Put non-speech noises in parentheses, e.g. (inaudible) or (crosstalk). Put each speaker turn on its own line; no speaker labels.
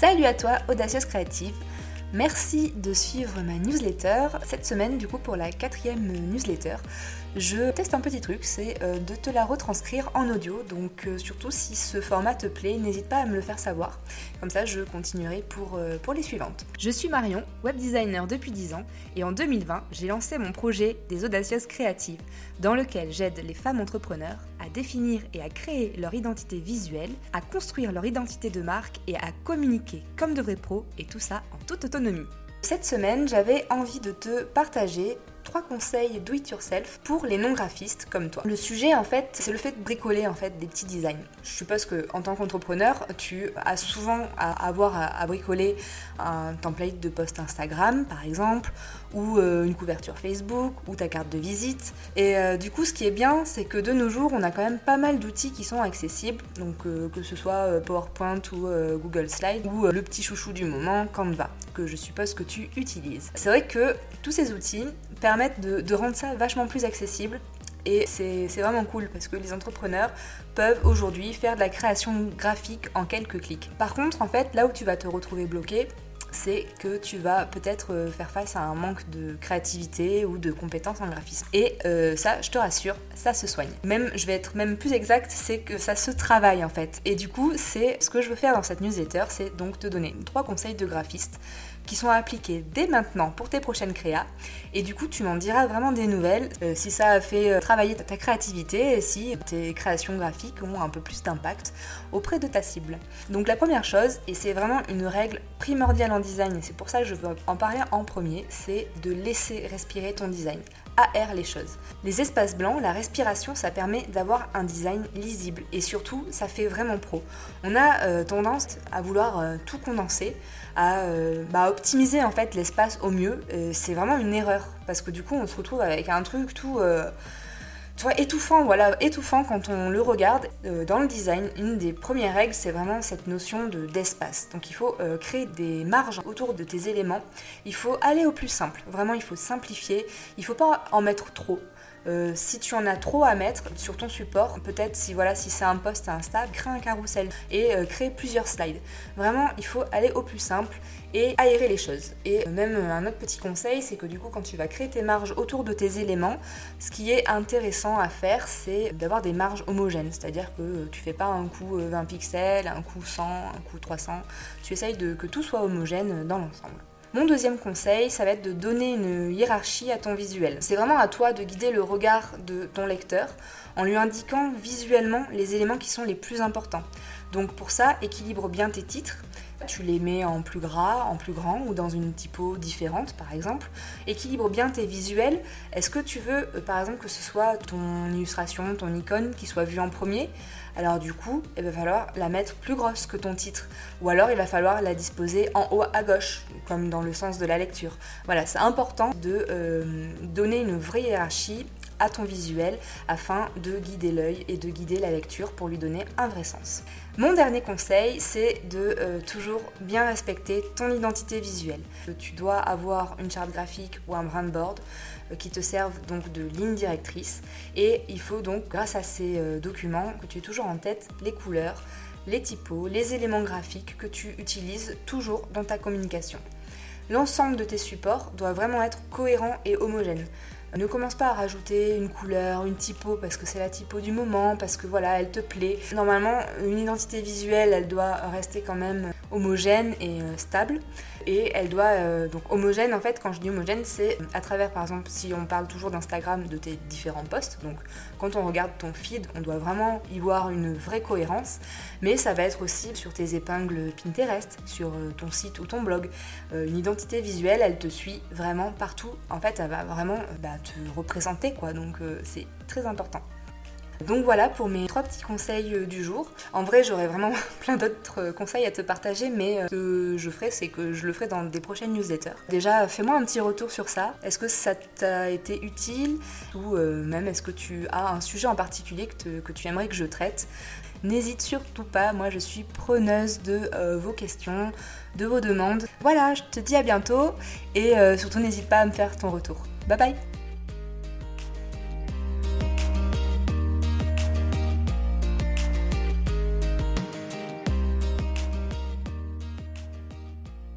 Salut à toi, audacieuse créative. Merci de suivre ma newsletter. Cette semaine, du coup, pour la quatrième newsletter, je teste un petit truc, c'est euh, de te la retranscrire en audio. Donc, euh, surtout si ce format te plaît, n'hésite pas à me le faire savoir. Comme ça, je continuerai pour, euh, pour les suivantes. Je suis Marion, web designer depuis 10 ans, et en 2020, j'ai lancé mon projet des Audacieuses Créatives, dans lequel j'aide les femmes entrepreneurs à définir et à créer leur identité visuelle, à construire leur identité de marque et à communiquer comme de vrais pros, et tout ça en toute autonomie. Cette semaine, j'avais envie de te partager trois conseils do it yourself pour les non graphistes comme toi. Le sujet en fait, c'est le fait de bricoler en fait des petits designs. Je suppose que en tant qu'entrepreneur, tu as souvent à avoir à, bricoler un template de post Instagram par exemple ou euh, une couverture Facebook ou ta carte de visite. Et euh, du coup, ce qui est bien, c'est que de nos jours, on a quand même pas mal d'outils qui sont accessibles, donc euh, que ce soit PowerPoint ou Google Slide ou le petit chouchou du moment, Canva, je suppose que tu utilises. C'est vrai que tous ces outils permettent de, rendre ça vachement plus accessible et c'est vraiment cool parce que les entrepreneurs peuvent aujourd'hui faire de la création graphique en quelques clics. Par contre, en fait, là où tu vas te retrouver bloqué, c'est que tu vas peut-être euh, faire face à un manque de créativité ou de compétences en graphisme. Et euh, ça, je te rassure, ça se soigne. Même, je vais être même plus exact, c'est que ça se travaille en fait. Et du coup, c'est ce que je veux faire dans cette newsletter, c'est donc te donner trois conseils de graphiste qui sont appliqués dès maintenant pour tes prochaines créas. Et du coup, tu m'en diras vraiment des nouvelles, euh, si ça a fait travailler ta créativité et si tes créations graphiques ont un peu plus d'impact auprès de ta cible. Donc la première chose, et c'est vraiment une règle primordiale en design, et c'est pour ça que je veux en parler en premier, c'est de laisser respirer ton design. AR les choses. Les espaces blancs, la respiration, ça permet d'avoir un design lisible et surtout, ça fait vraiment pro. On a euh, tendance à vouloir euh, tout condenser, à euh, bah, optimiser en fait l'espace au mieux. c'est vraiment une erreur parce que du coup, on se retrouve avec un truc tout étouffant, voilà, étouffant quand on le regarde. Euh, dans le design, une des premières règles, c'est vraiment cette notion de d'espace. Donc il faut euh, créer des marges autour de tes éléments. Il faut aller au plus simple. Vraiment, il faut simplifier. Il faut pas en mettre trop. Euh, si tu en as trop à mettre sur ton support, peut-être si voilà si c'est un post à Insta, crée un carrousel et euh, crée plusieurs slides. Vraiment, il faut aller au plus simple et aérer les choses. Et même un autre petit conseil, c'est que du coup, quand tu vas créer tes marges autour de tes éléments, ce qui est intéressant à faire, c'est d'avoir des marges homogènes. C'est-à-dire que tu fais pas un coup 20 pixels, un coup 100, un coup 300. Tu essayes de que tout soit homogène dans l'ensemble. Mon deuxième conseil, ça va être de donner une hiérarchie à ton visuel. C'est vraiment à toi de guider le regard de ton lecteur en lui indiquant visuellement les éléments qui sont les plus importants. Donc pour ça, équilibre bien tes titres. Tu les mets en plus gras, en plus grand ou dans une typo différente par exemple. Équilibre bien tes visuels. Est-ce que tu veux euh, par exemple que ce soit ton illustration, ton icône qui soit vue en premier? Alors du coup, il va falloir la mettre plus grosse que ton titre. Ou alors il va falloir la disposer en haut à gauche, comme dans le sens de la lecture. Voilà, c'est important de euh, donner une vraie hiérarchie à ton visuel afin de guider l'œil et de guider la lecture pour lui donner un vrai sens. Mon dernier conseil, c'est de euh, toujours bien respecter ton identité visuelle. Tu dois avoir une charte graphique ou un brand board euh, qui te servent donc de ligne directrice et il faut donc grâce à ces euh, documents que tu aies toujours en tête les couleurs, les typos, les éléments graphiques que tu utilises toujours dans ta communication. L'ensemble de tes supports doit vraiment être cohérent et homogène. Ne commence pas à rajouter une couleur, une typo parce que c'est la typo du moment, parce que voilà, elle te plaît. Normalement, une identité visuelle, elle doit rester quand même homogène et euh, stable. Et elle doit, euh, donc homogène, en fait, quand je dis homogène, c'est à travers, par exemple, si on parle toujours d'Instagram, de tes différents posts. Donc, quand on regarde ton feed, on doit vraiment y voir une vraie cohérence. Mais ça va être aussi sur tes épingles Pinterest, sur euh, ton site ou ton blog. une identité visuelle, elle te suit vraiment partout. En fait, elle va vraiment bah, te représenter, quoi. Donc, c'est très important. Donc voilà pour mes trois petits conseils euh, du jour. En vrai, j'aurais vraiment (laughs) plein d'autres euh, conseils à te partager, mais euh, ce que je ferai, c'est que je le ferai dans des prochaines newsletters. Déjà, fais-moi un petit retour sur ça. Est-ce que ça t'a été utile? Ou même est-ce que tu as un sujet en particulier que, tu aimerais que je traite? N'hésite surtout pas, moi je suis preneuse de vos questions, de vos demandes. Voilà, je te dis à bientôt et surtout n'hésite pas à me faire ton retour. Bye bye